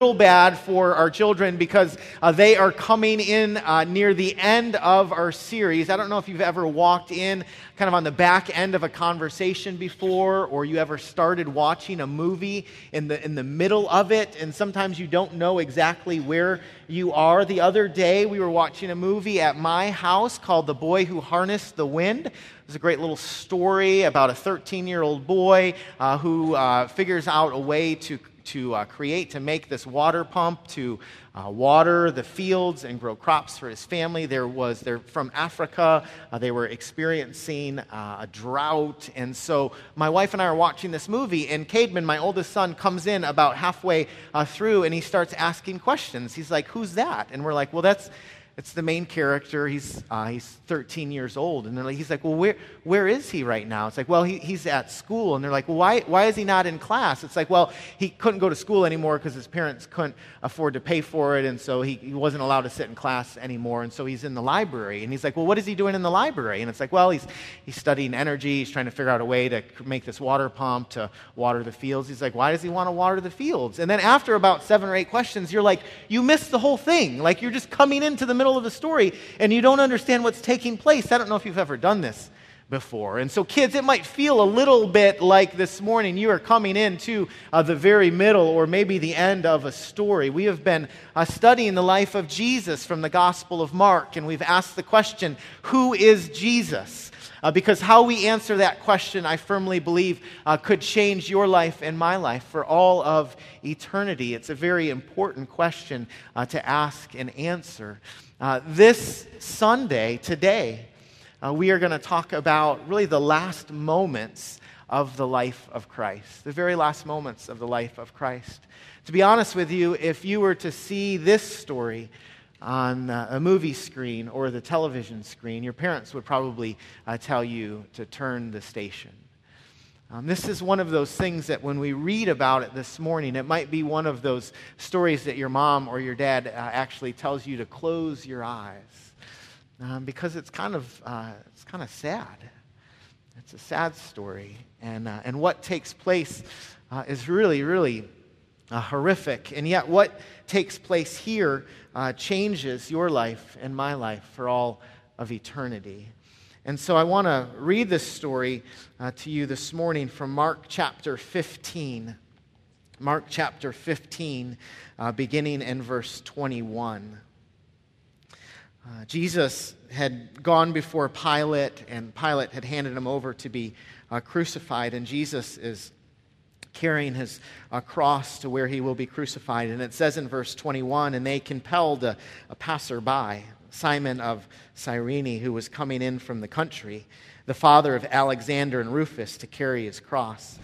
little bad for our children because uh, they are coming in uh, near the end of our series. I don't know if you've ever walked in kind of on the back end of a conversation before, or you ever started watching a movie in the, in the middle of it, and sometimes you don't know exactly where you are. The other day, we were watching a movie at my house called The Boy Who Harnessed the Wind. It was a great little story about a 13 year old boy uh, who uh, figures out a way to to uh, create, to make this water pump to uh, water the fields and grow crops for his family. There was, they're from Africa. Uh, they were experiencing uh, a drought. And so my wife and I are watching this movie, and Cademan, my oldest son, comes in about halfway uh, through and he starts asking questions. He's like, Who's that? And we're like, Well, that's it's the main character. He's, uh, he's 13 years old. And like, he's like, Well, where, where is he right now? It's like, Well, he, he's at school. And they're like, Well, why, why is he not in class? It's like, Well, he couldn't go to school anymore because his parents couldn't afford to pay for it. And so he, he wasn't allowed to sit in class anymore. And so he's in the library. And he's like, Well, what is he doing in the library? And it's like, Well, he's, he's studying energy. He's trying to figure out a way to make this water pump to water the fields. He's like, Why does he want to water the fields? And then after about seven or eight questions, you're like, You missed the whole thing. Like, you're just coming into the middle of the story and you don't understand what's taking place. I don't know if you've ever done this before. And so, kids, it might feel a little bit like this morning you are coming into uh, the very middle or maybe the end of a story. We have been uh, studying the life of Jesus from the Gospel of Mark, and we've asked the question who is Jesus? Uh, because how we answer that question, I firmly believe, uh, could change your life and my life for all of eternity. It's a very important question uh, to ask and answer. Uh, this Sunday, today, uh, we are going to talk about really the last moments of the life of Christ, the very last moments of the life of Christ. To be honest with you, if you were to see this story on uh, a movie screen or the television screen, your parents would probably uh, tell you to turn the station. Um, this is one of those things that when we read about it this morning, it might be one of those stories that your mom or your dad uh, actually tells you to close your eyes um, because it's kind of, uh, it's kind of sad. It's a sad story. And, uh, and what takes place uh, is really, really uh, horrific. And yet, what takes place here uh, changes your life and my life for all of eternity. And so I want to read this story uh, to you this morning from Mark chapter 15. Mark chapter 15, uh, beginning in verse 21. Uh, Jesus had gone before Pilate, and Pilate had handed him over to be uh, crucified, and Jesus is carrying his uh, cross to where he will be crucified. And it says in verse 21 and they compelled a, a passerby Simon of Cyrene, who was coming in from the country, the father of Alexander and Rufus, to carry his cross.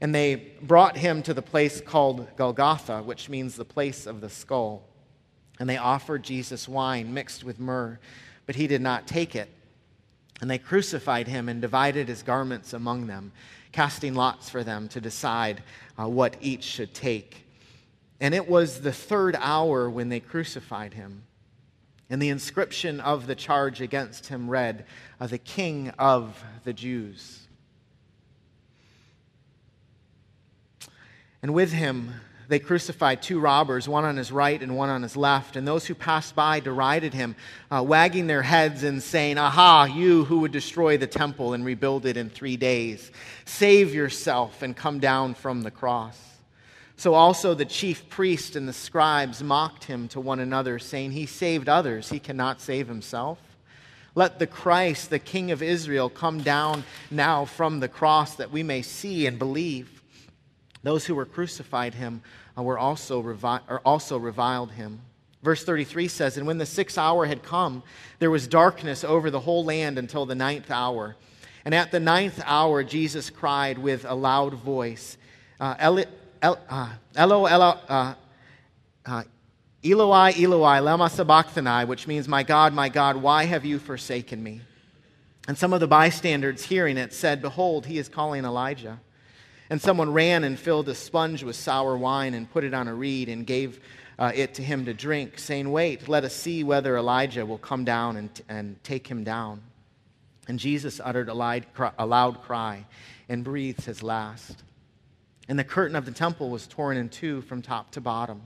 And they brought him to the place called Golgotha, which means the place of the skull. And they offered Jesus wine mixed with myrrh, but he did not take it. And they crucified him and divided his garments among them, casting lots for them to decide uh, what each should take. And it was the third hour when they crucified him. And the inscription of the charge against him read, uh, The King of the Jews. And with him they crucified two robbers, one on his right and one on his left. And those who passed by derided him, uh, wagging their heads and saying, Aha, you who would destroy the temple and rebuild it in three days, save yourself and come down from the cross. So also the chief priest and the scribes mocked him to one another, saying, He saved others, he cannot save himself. Let the Christ, the King of Israel, come down now from the cross that we may see and believe. Those who were crucified him uh, were also, revi- or also reviled him. Verse 33 says, And when the sixth hour had come, there was darkness over the whole land until the ninth hour. And at the ninth hour, Jesus cried with a loud voice, uh, El, uh, Elo, Elo, uh, uh, Eloi, Eloi, lama sabachthani, which means, My God, my God, why have you forsaken me? And some of the bystanders hearing it said, Behold, he is calling Elijah. And someone ran and filled a sponge with sour wine and put it on a reed and gave uh, it to him to drink, saying, Wait, let us see whether Elijah will come down and, and take him down. And Jesus uttered a cry, a loud cry and breathed his last. And the curtain of the temple was torn in two from top to bottom.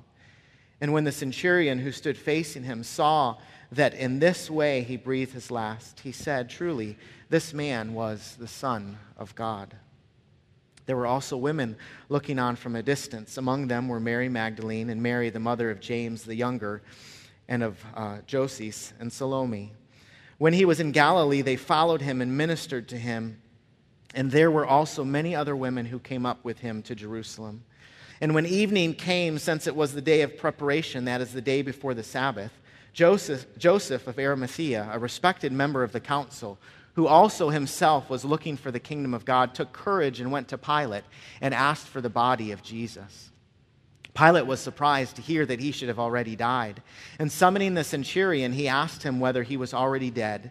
And when the centurion who stood facing him saw that in this way he breathed his last, he said, Truly, this man was the Son of God. There were also women looking on from a distance. Among them were Mary Magdalene and Mary, the mother of James the younger, and of uh, Joses and Salome. When he was in Galilee, they followed him and ministered to him. And there were also many other women who came up with him to Jerusalem. And when evening came, since it was the day of preparation, that is the day before the Sabbath, Joseph, Joseph of Arimathea, a respected member of the council, who also himself was looking for the kingdom of God, took courage and went to Pilate and asked for the body of Jesus. Pilate was surprised to hear that he should have already died. And summoning the centurion, he asked him whether he was already dead.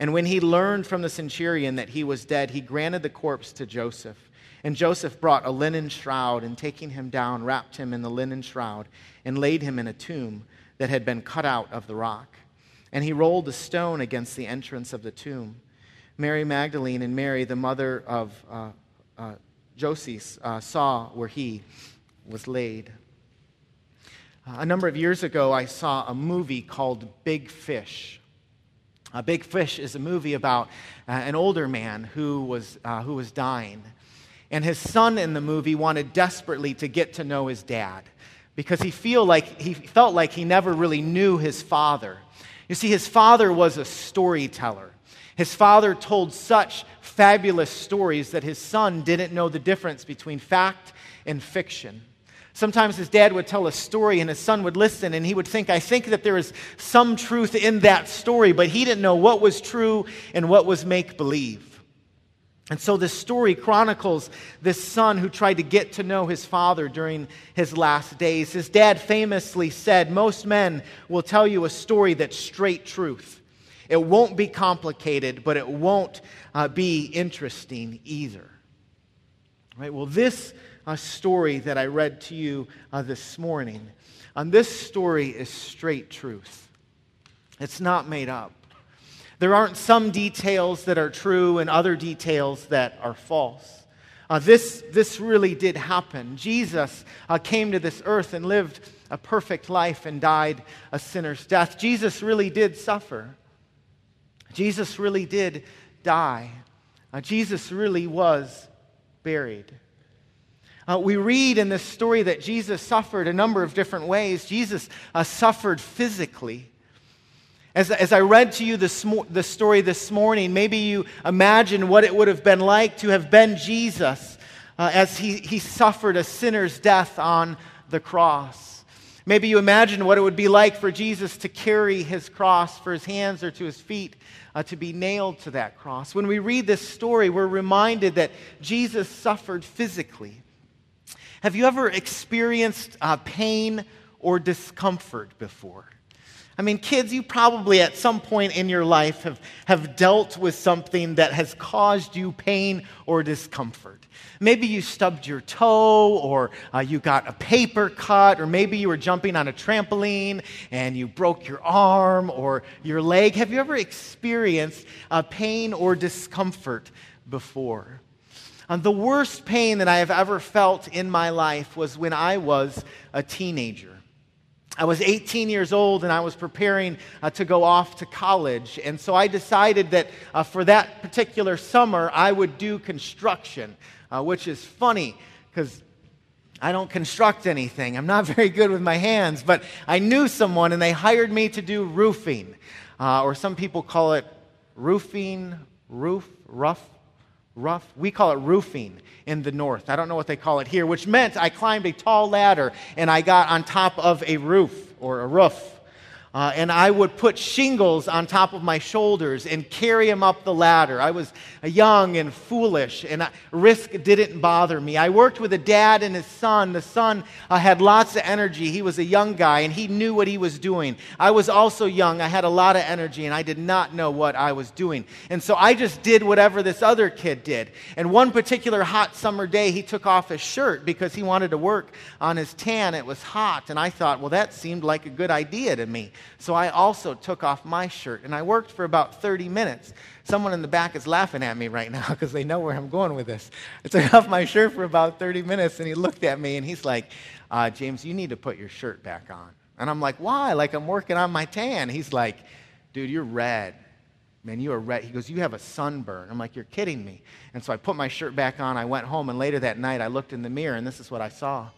And when he learned from the centurion that he was dead, he granted the corpse to Joseph. And Joseph brought a linen shroud, and taking him down, wrapped him in the linen shroud, and laid him in a tomb that had been cut out of the rock. And he rolled a stone against the entrance of the tomb. Mary Magdalene and Mary, the mother of uh, uh, uh, saw where he was laid. Uh, a number of years ago, I saw a movie called Big Fish. Uh, Big Fish is a movie about uh, an older man who was, who was dying. And his son in the movie wanted desperately to get to know his dad because he, feel like, he felt like he never really knew his father. You see, his father was a storyteller. His father told such fabulous stories that his son didn't know the difference between fact and fiction. Sometimes his dad would tell a story and his son would listen and he would think, I think that there is some truth in that story, but he didn't know what was true and what was make believe. And so this story chronicles this son who tried to get to know his father during his last days. His dad famously said, Most men will tell you a story that's straight truth. It won't be complicated, but it won't uh, be interesting either. Right? Well, this uh, story that I read to you uh, this morning, um, this story is straight truth. It's not made up. There aren't some details that are true and other details that are false. Uh, this, this really did happen. Jesus uh, came to this earth and lived a perfect life and died a sinner's death. Jesus really did suffer. Jesus really did die. Uh, Jesus really was buried. Uh, we read in this story that Jesus suffered a number of different ways. Jesus uh, suffered physically. As, as I read to you this, the story this morning, maybe you imagine what it would have been like to have been Jesus uh, as he, he suffered a sinner's death on the cross. Maybe you imagine what it would be like for Jesus to carry his cross for his hands or to his feet uh, to be nailed to that cross. When we read this story, we're reminded that Jesus suffered physically. Have you ever experienced uh, pain or discomfort before? I mean, kids, you probably at some point in your life have, have dealt with something that has caused you pain or discomfort. Maybe you stubbed your toe, or uh, you got a paper cut, or maybe you were jumping on a trampoline and you broke your arm or your leg. Have you ever experienced uh, pain or discomfort before? Um, the worst pain that I have ever felt in my life was when I was a teenager. I was 18 years old and I was preparing uh, to go off to college. And so I decided that uh, for that particular summer, I would do construction, uh, which is funny because I don't construct anything. I'm not very good with my hands, but I knew someone and they hired me to do roofing, uh, or some people call it roofing, roof, rough, rough. We call it roofing in the north. I don't know what they call it here, which meant I climbed a tall ladder and I got on top of a roof or a roof. Uh, and I would put shingles on top of my shoulders and carry them up the ladder. I was young and foolish, and I, risk didn't bother me. I worked with a dad and his son. The son uh, had lots of energy. He was a young guy, and he knew what he was doing. I was also young. I had a lot of energy, and I did not know what I was doing. And so I just did whatever this other kid did. And one particular hot summer day, he took off his shirt because he wanted to work on his tan. It was hot, and I thought, well, that seemed like a good idea to me. So I also took off my shirt and I worked for about 30 minutes. Someone in the back is laughing at me right now because they know where I'm going with this. I took off my shirt for about 30 minutes and he looked at me and he's like, uh, James, you need to put your shirt back on. And I'm like, Why? Like, I'm working on my tan. He's like, Dude, you're red. Man, you are red. He goes, You have a sunburn. I'm like, You're kidding me. And so I put my shirt back on. I went home, and later that night, I looked in the mirror, and this is what I saw.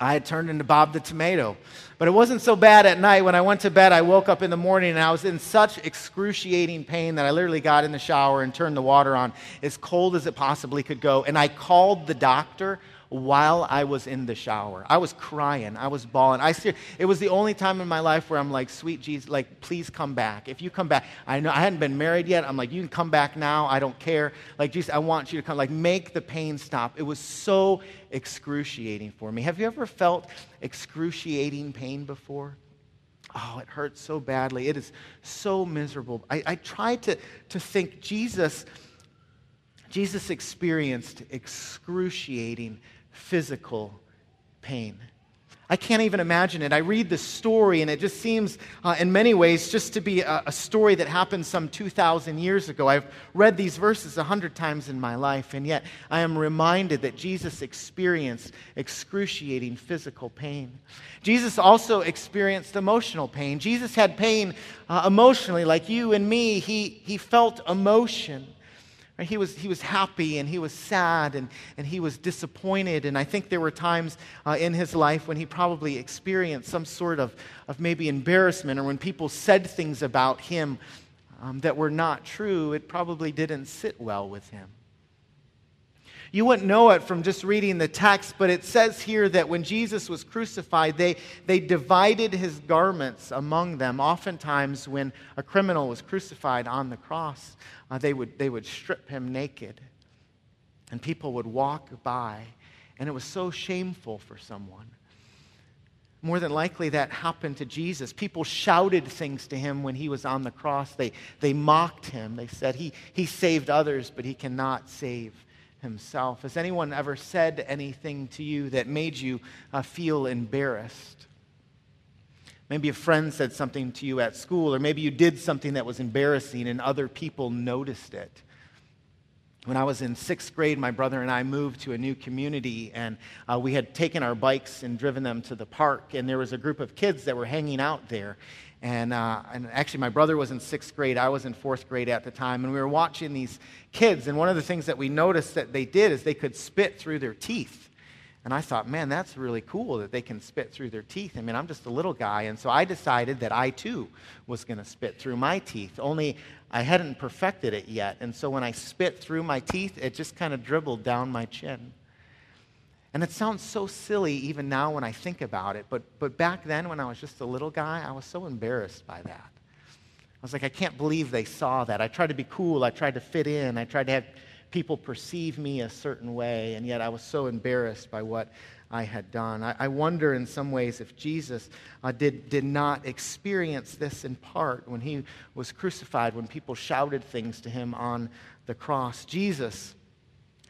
I had turned into Bob the Tomato. But it wasn't so bad at night. When I went to bed, I woke up in the morning and I was in such excruciating pain that I literally got in the shower and turned the water on as cold as it possibly could go. And I called the doctor while I was in the shower. I was crying. I was bawling. I it was the only time in my life where I'm like, sweet Jesus, like, please come back. If you come back, I know I hadn't been married yet. I'm like, you can come back now. I don't care. Like, Jesus, I want you to come. Like, make the pain stop. It was so excruciating for me. Have you ever felt excruciating pain before? Oh, it hurts so badly. It is so miserable. I, I tried to, to think Jesus, Jesus experienced excruciating physical pain. I can't even imagine it. I read the story, and it just seems, uh, in many ways, just to be a, a, story that happened some 2,000 years ago. I've read these verses a hundred times in my life, and yet I am reminded that Jesus experienced excruciating physical pain. Jesus also experienced emotional pain. Jesus had pain uh, emotionally, like you and me. He, he felt emotion. He was, he was happy and he was sad and, and he was disappointed. And I think there were times uh, in his life when he probably experienced some sort of, of maybe embarrassment or when people said things about him um, that were not true. It probably didn't sit well with him. You wouldn't know it from just reading the text, but it says here that when Jesus was crucified, they, they divided his garments among them. Oftentimes, when a criminal was crucified on the cross, uh, they, would, they would strip him naked, and people would walk by, and it was so shameful for someone. More than likely, that happened to Jesus. People shouted things to him when he was on the cross. They, they mocked him. They said, he, he saved others, but he cannot save himself. Has anyone ever said anything to you that made you uh, feel embarrassed? Maybe a friend said something to you at school, or maybe you did something that was embarrassing and other people noticed it. When I was in sixth grade, my brother and I moved to a new community, and uh, we had taken our bikes and driven them to the park. And there was a group of kids that were hanging out there. And, uh, and actually, my brother was in sixth grade. I was in fourth grade at the time. And we were watching these kids. And one of the things that we noticed that they did is they could spit through their teeth. And I thought, man, that's really cool that they can spit through their teeth. I mean, I'm just a little guy. And so I decided that I too was going to spit through my teeth. Only I hadn't perfected it yet. And so when I spit through my teeth, it just kind of dribbled down my chin. And it sounds so silly even now when I think about it, but, but back then when I was just a little guy, I was so embarrassed by that. I was like, I can't believe they saw that. I tried to be cool, I tried to fit in, I tried to have people perceive me a certain way, and yet I was so embarrassed by what I had done. I, I wonder in some ways if Jesus uh, did, did not experience this in part when he was crucified, when people shouted things to him on the cross. Jesus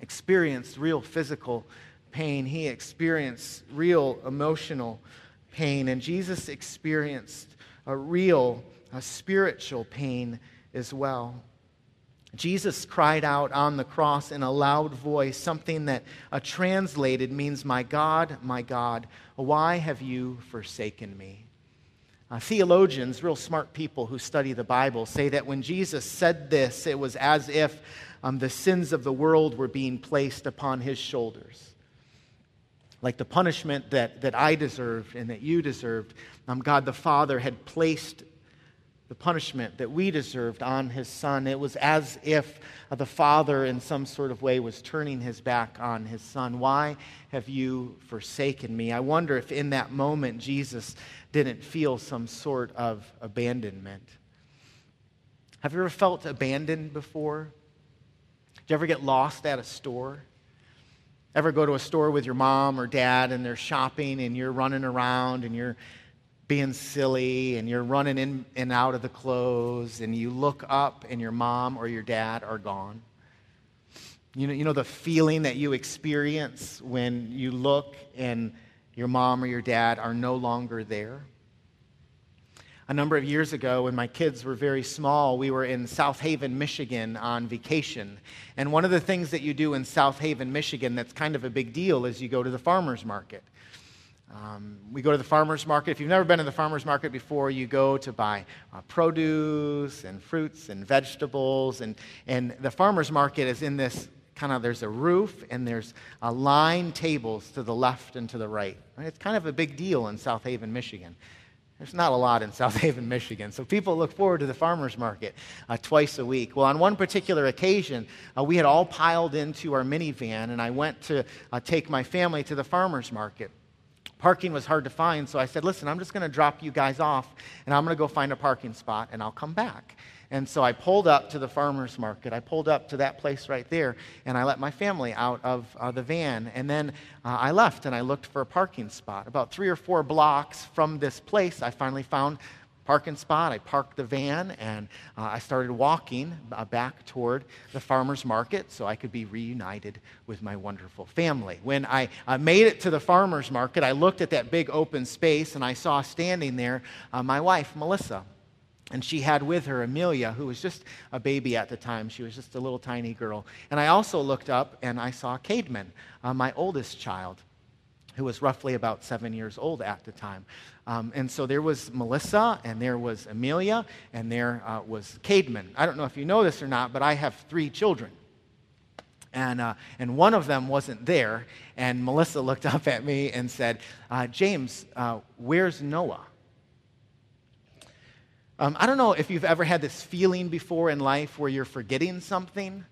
experienced real physical pain, he experienced real emotional pain, and Jesus experienced a real a spiritual pain as well. Jesus cried out on the cross in a loud voice, something that uh, translated means, My God, my God, why have you forsaken me? Uh, theologians, real smart people who study the Bible, say that when Jesus said this, it was as if um, the sins of the world were being placed upon his shoulders like the punishment that, that I deserved and that you deserved, um, God the Father had placed the punishment that we deserved on his son. It was as if the Father, in some sort of way, was turning his back on his son. Why have you forsaken me? I wonder if in that moment Jesus didn't feel some sort of abandonment. Have you ever felt abandoned before? Did you ever get lost at a store? Ever go to a store with your mom or dad and they're shopping and you're running around and you're being silly and you're running in and out of the clothes and you look up and your mom or your dad are gone? You know, you know the feeling that you experience when you look and your mom or your dad are no longer there? A number of years ago when my kids were very small, we were in South Haven, Michigan on vacation. And one of the things that you do in South Haven, Michigan that's kind of a big deal is you go to the farmer's market. Um, we go to the farmer's market. If you've never been to the farmer's market before, you go to buy uh, produce and fruits and vegetables. And, and the farmer's market is in this kind of, there's a roof and there's a line tables to the left and to the right. It's kind of a big deal in South Haven, Michigan. There's not a lot in South Haven, Michigan. So people look forward to the farmer's market uh, twice a week. Well, on one particular occasion, uh, we had all piled into our minivan, and I went to uh, take my family to the farmer's market. Parking was hard to find, so I said, Listen, I'm just going to drop you guys off, and I'm going to go find a parking spot, and I'll come back. And so I pulled up to the farmer's market. I pulled up to that place right there, and I let my family out of uh, the van. And then uh, I left and I looked for a parking spot. About three or four blocks from this place, I finally found parking spot. I parked the van and uh, I started walking uh, back toward the farmer's market so I could be reunited with my wonderful family. When I uh, made it to the farmer's market, I looked at that big open space and I saw standing there uh, my wife, Melissa. And she had with her Amelia, who was just a baby at the time. She was just a little tiny girl. And I also looked up and I saw Cademan, uh, my oldest child who was roughly about seven years old at the time. Um, and so there was Melissa, and there was Amelia, and there uh, was Cademan. I don't know if you know this or not, but I have three children. And, uh, and one of them wasn't there. And Melissa looked up at me and said, uh, James, uh, where's Noah? Um, I don't know if you've ever had this feeling before in life where you're forgetting something.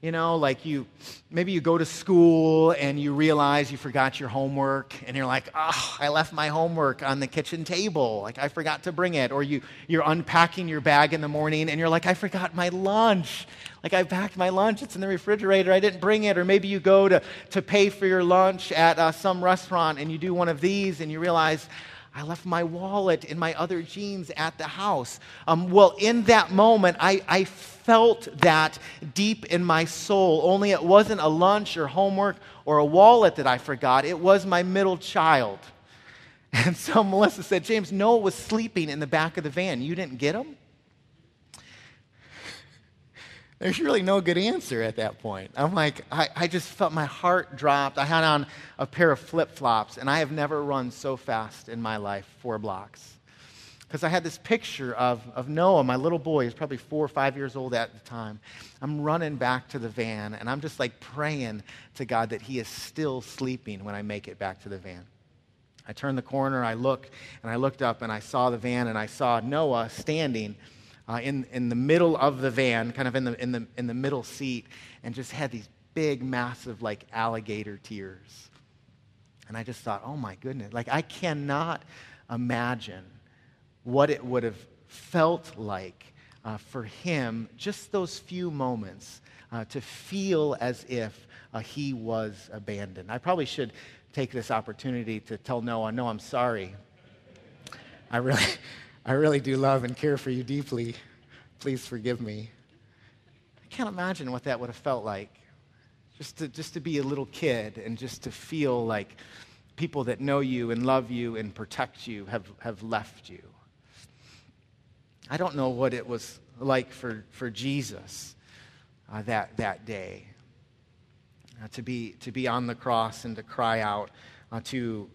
You know, like you, maybe you go to school and you realize you forgot your homework and you're like, oh, I left my homework on the kitchen table. Like, I forgot to bring it. Or you, you're unpacking your bag in the morning and you're like, I forgot my lunch. Like, I packed my lunch, it's in the refrigerator, I didn't bring it. Or maybe you go to, to pay for your lunch at uh, some restaurant and you do one of these and you realize, I left my wallet and my other jeans at the house. Um, well, in that moment, I, I felt that deep in my soul, only it wasn't a lunch or homework or a wallet that I forgot, it was my middle child. And so Melissa said, James, Noah was sleeping in the back of the van. You didn't get him? There's really no good answer at that point. I'm like, I, I just felt my heart dropped. I had on a pair of flip flops, and I have never run so fast in my life, four blocks. Because I had this picture of, of Noah, my little boy, he's probably four or five years old at the time. I'm running back to the van, and I'm just like praying to God that he is still sleeping when I make it back to the van. I turned the corner, I look, and I looked up, and I saw the van, and I saw Noah standing uh, in, in the middle of the van, kind of in the, in, the, in the middle seat, and just had these big, massive, like alligator tears. And I just thought, oh my goodness, like I cannot imagine what it would have felt like uh, for him, just those few moments, uh, to feel as if uh, he was abandoned. I probably should take this opportunity to tell Noah, no, I'm sorry. I really, I really do love and care for you deeply. Please forgive me. I can't imagine what that would have felt like. Just to, just to be a little kid and just to feel like people that know you and love you and protect you have, have left you. I don't know what it was like for, for Jesus uh, that, that day. Uh, to, be, to be on the cross and to cry out uh, to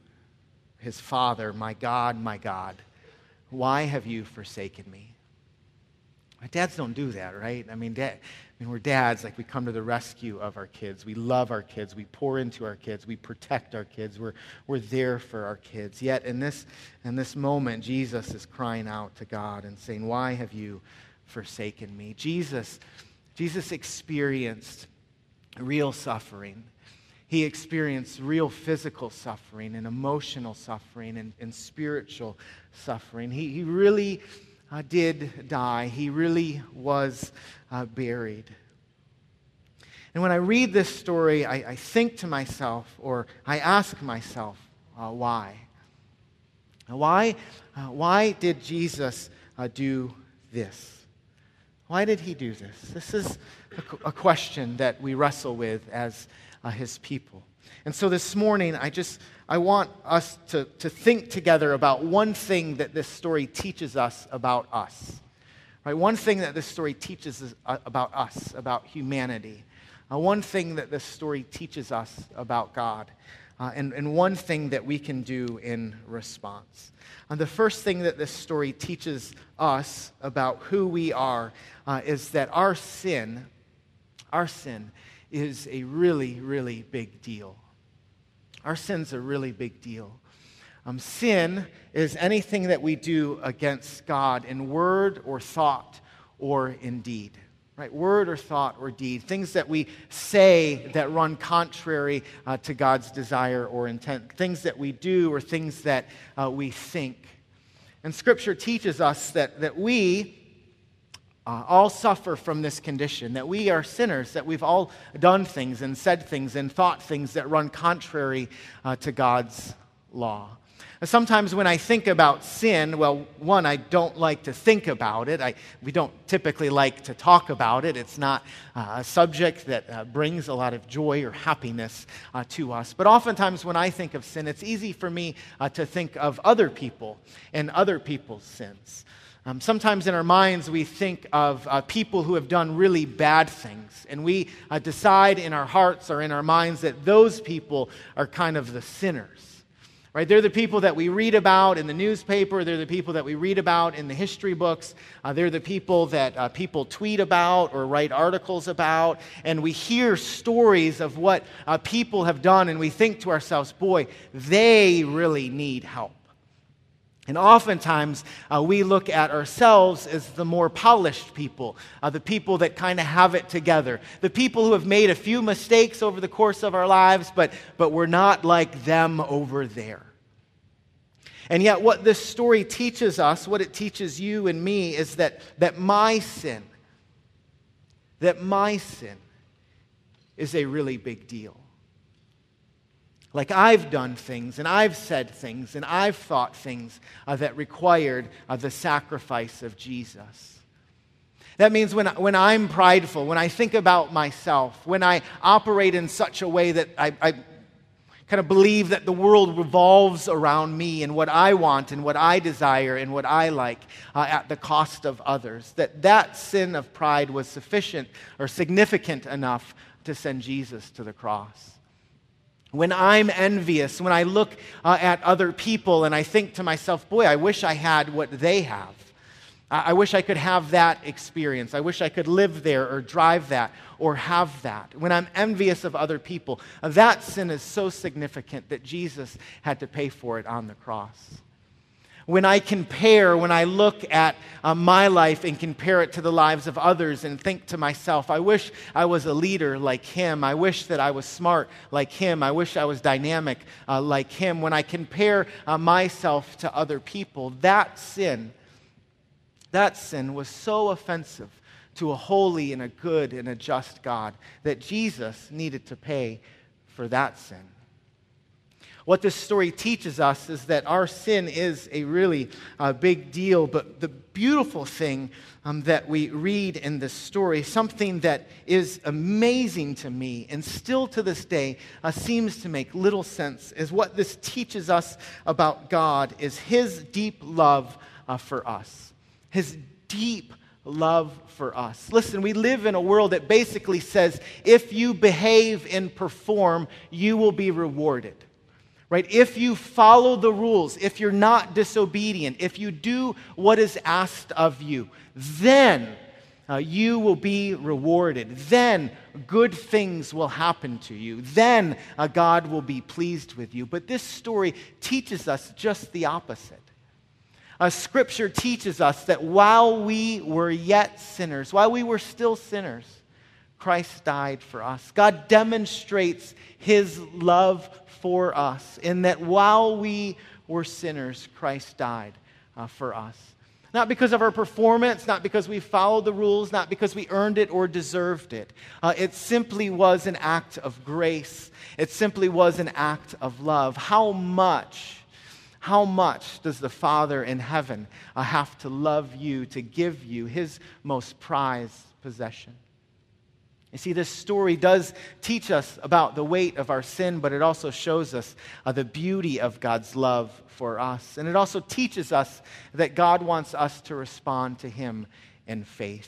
his Father, My God, my God why have you forsaken me? My Dads don't do that, right? I mean, dad, I mean, we're dads, like we come to the rescue of our kids. We love our kids. We pour into our kids. We protect our kids. We're, we're there for our kids. Yet in this, in this moment, Jesus is crying out to God and saying, Why have you forsaken me? Jesus, Jesus experienced real suffering he experienced real physical suffering and emotional suffering and, and spiritual suffering. He, he really uh, did die, he really was uh, buried. And when I read this story, I, I, think to myself, or I ask myself, uh, why? Why, uh, why did Jesus uh, do this? Why did he do this? This is a, a question that we wrestle with as uh, his people. And so this morning, I just I want us to, to think together about one thing that this story teaches us about us. Right? One thing that this story teaches us uh, about us, about humanity. Uh, one thing that this story teaches us about God. uh, and, and one thing that we can do in response. And the first thing that this story teaches us about who we are uh, is that our sin, our sin, is a really, really big deal. Our sin's a really big deal. Um, sin is anything that we do against God in word or thought or in deed. Right? Word or thought or deed. Things that we say that run contrary uh, to God's desire or intent. Things that we do or things that uh, we think. And Scripture teaches us that, that we uh, all suffer from this condition, that we are sinners, that we've all done things and said things and thought things that run contrary uh, to God's law. Sometimes when I think about sin, well, one, I don't like to think about it. I, we don't typically like to talk about it. It's not uh, a subject that uh, brings a lot of joy or happiness uh, to us. But oftentimes when I think of sin, it's easy for me uh, to think of other people and other people's sins. Um, sometimes in our minds, we think of uh, people who have done really bad things, and we uh, decide in our hearts or in our minds that those people are kind of the sinners. Right? They're the people that we read about in the newspaper. They're the people that we read about in the history books. Uh, they're the people that uh, people tweet about or write articles about. And we hear stories of what uh, people have done, and we think to ourselves, boy, they really need help. And oftentimes, uh, we look at ourselves as the more polished people, uh, the people that kind of have it together, the people who have made a few mistakes over the course of our lives, but, but we're not like them over there. And yet, what this story teaches us, what it teaches you and me, is that, that my sin, that my sin is a really big deal. Like I've done things and I've said things and I've thought things uh, that required uh, the sacrifice of Jesus. That means when, when I'm prideful, when I think about myself, when I operate in such a way that I, I kind of believe that the world revolves around me and what I want and what I desire and what I like uh, at the cost of others, that that sin of pride was sufficient or significant enough to send Jesus to the cross when I'm envious, when I look uh, at other people and I think to myself, boy, I wish I had what they have. I-, I wish I could have that experience. I wish I could live there or drive that or have that. When I'm envious of other people, that sin is so significant that Jesus had to pay for it on the cross when I compare, when I look at uh, my life and compare it to the lives of others and think to myself, I wish I was a leader like him. I wish that I was smart like him. I wish I was dynamic uh, like him. When I compare uh, myself to other people, that sin, that sin was so offensive to a holy and a good and a just God that Jesus needed to pay for that sin. What this story teaches us is that our sin is a really uh, big deal, but the beautiful thing um, that we read in this story, something that is amazing to me and still to this day uh, seems to make little sense, is what this teaches us about God is His deep love uh, for us. His deep love for us. Listen, we live in a world that basically says if you behave and perform, you will be rewarded right? If you follow the rules, if you're not disobedient, if you do what is asked of you, then uh, you will be rewarded. Then good things will happen to you. Then uh, God will be pleased with you. But this story teaches us just the opposite. Uh, scripture teaches us that while we were yet sinners, while we were still sinners, Christ died for us. God demonstrates his love for us in that while we were sinners, Christ died uh, for us. Not because of our performance, not because we followed the rules, not because we earned it or deserved it. Uh, it simply was an act of grace. It simply was an act of love. How much, how much does the Father in heaven uh, have to love you, to give you his most prized possession? You see, this story does teach us about the weight of our sin, but it also shows us uh, the beauty of God's love for us. And it also teaches us that God wants us to respond to Him in faith.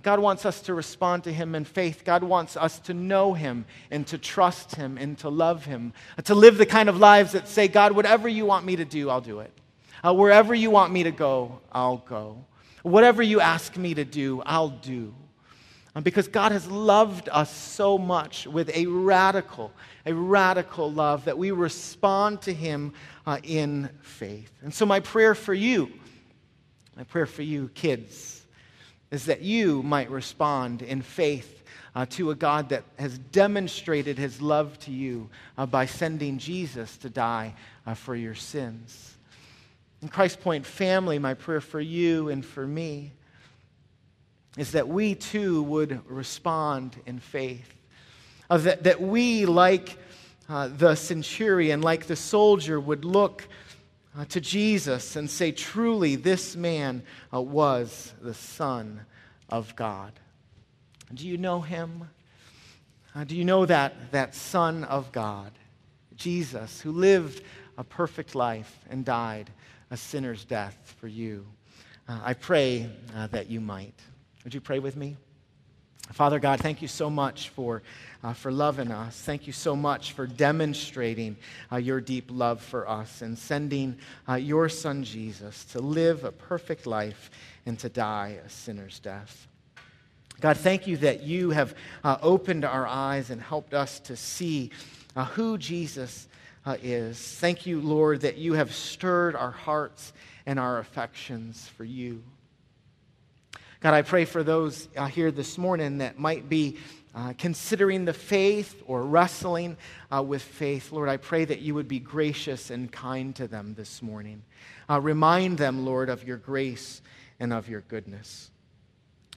God wants us to respond to Him in faith. God wants us to know Him and to trust Him and to love Him, to live the kind of lives that say, God, whatever you want me to do, I'll do it. Uh, wherever you want me to go, I'll go. Whatever you ask me to do, I'll do. Uh, because God has loved us so much with a radical, a radical love that we respond to Him uh, in faith. And so, my prayer for you, my prayer for you, kids, is that you might respond in faith uh, to a God that has demonstrated his love to you uh, by sending Jesus to die uh, for your sins. In Christ Point family, my prayer for you and for me is that we too would respond in faith. Uh, that, that we, like uh, the centurion, like the soldier, would look uh, to Jesus and say, truly, this man uh, was the Son of God. Do you know him? Uh, do you know that, that Son of God, Jesus, who lived a perfect life and died a sinner's death for you? Uh, I pray that you might. Would you pray with me? Father God, thank you so much for, uh, for loving us. Thank you so much for demonstrating uh, your deep love for us and sending uh, your son Jesus to live a perfect life and to die a sinner's death. God, thank you that you have uh, opened our eyes and helped us to see uh, who Jesus uh, is. Thank you, Lord, that you have stirred our hearts and our affections for you. God, I pray for those uh, here this morning that might be uh, considering the faith or wrestling uh, with faith. Lord, I pray that you would be gracious and kind to them this morning. Uh, remind them, Lord, of your grace and of your goodness.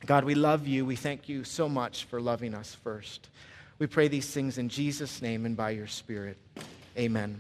God, we love you. We thank you so much for loving us first. We pray these things in Jesus' name and by your Spirit. Amen.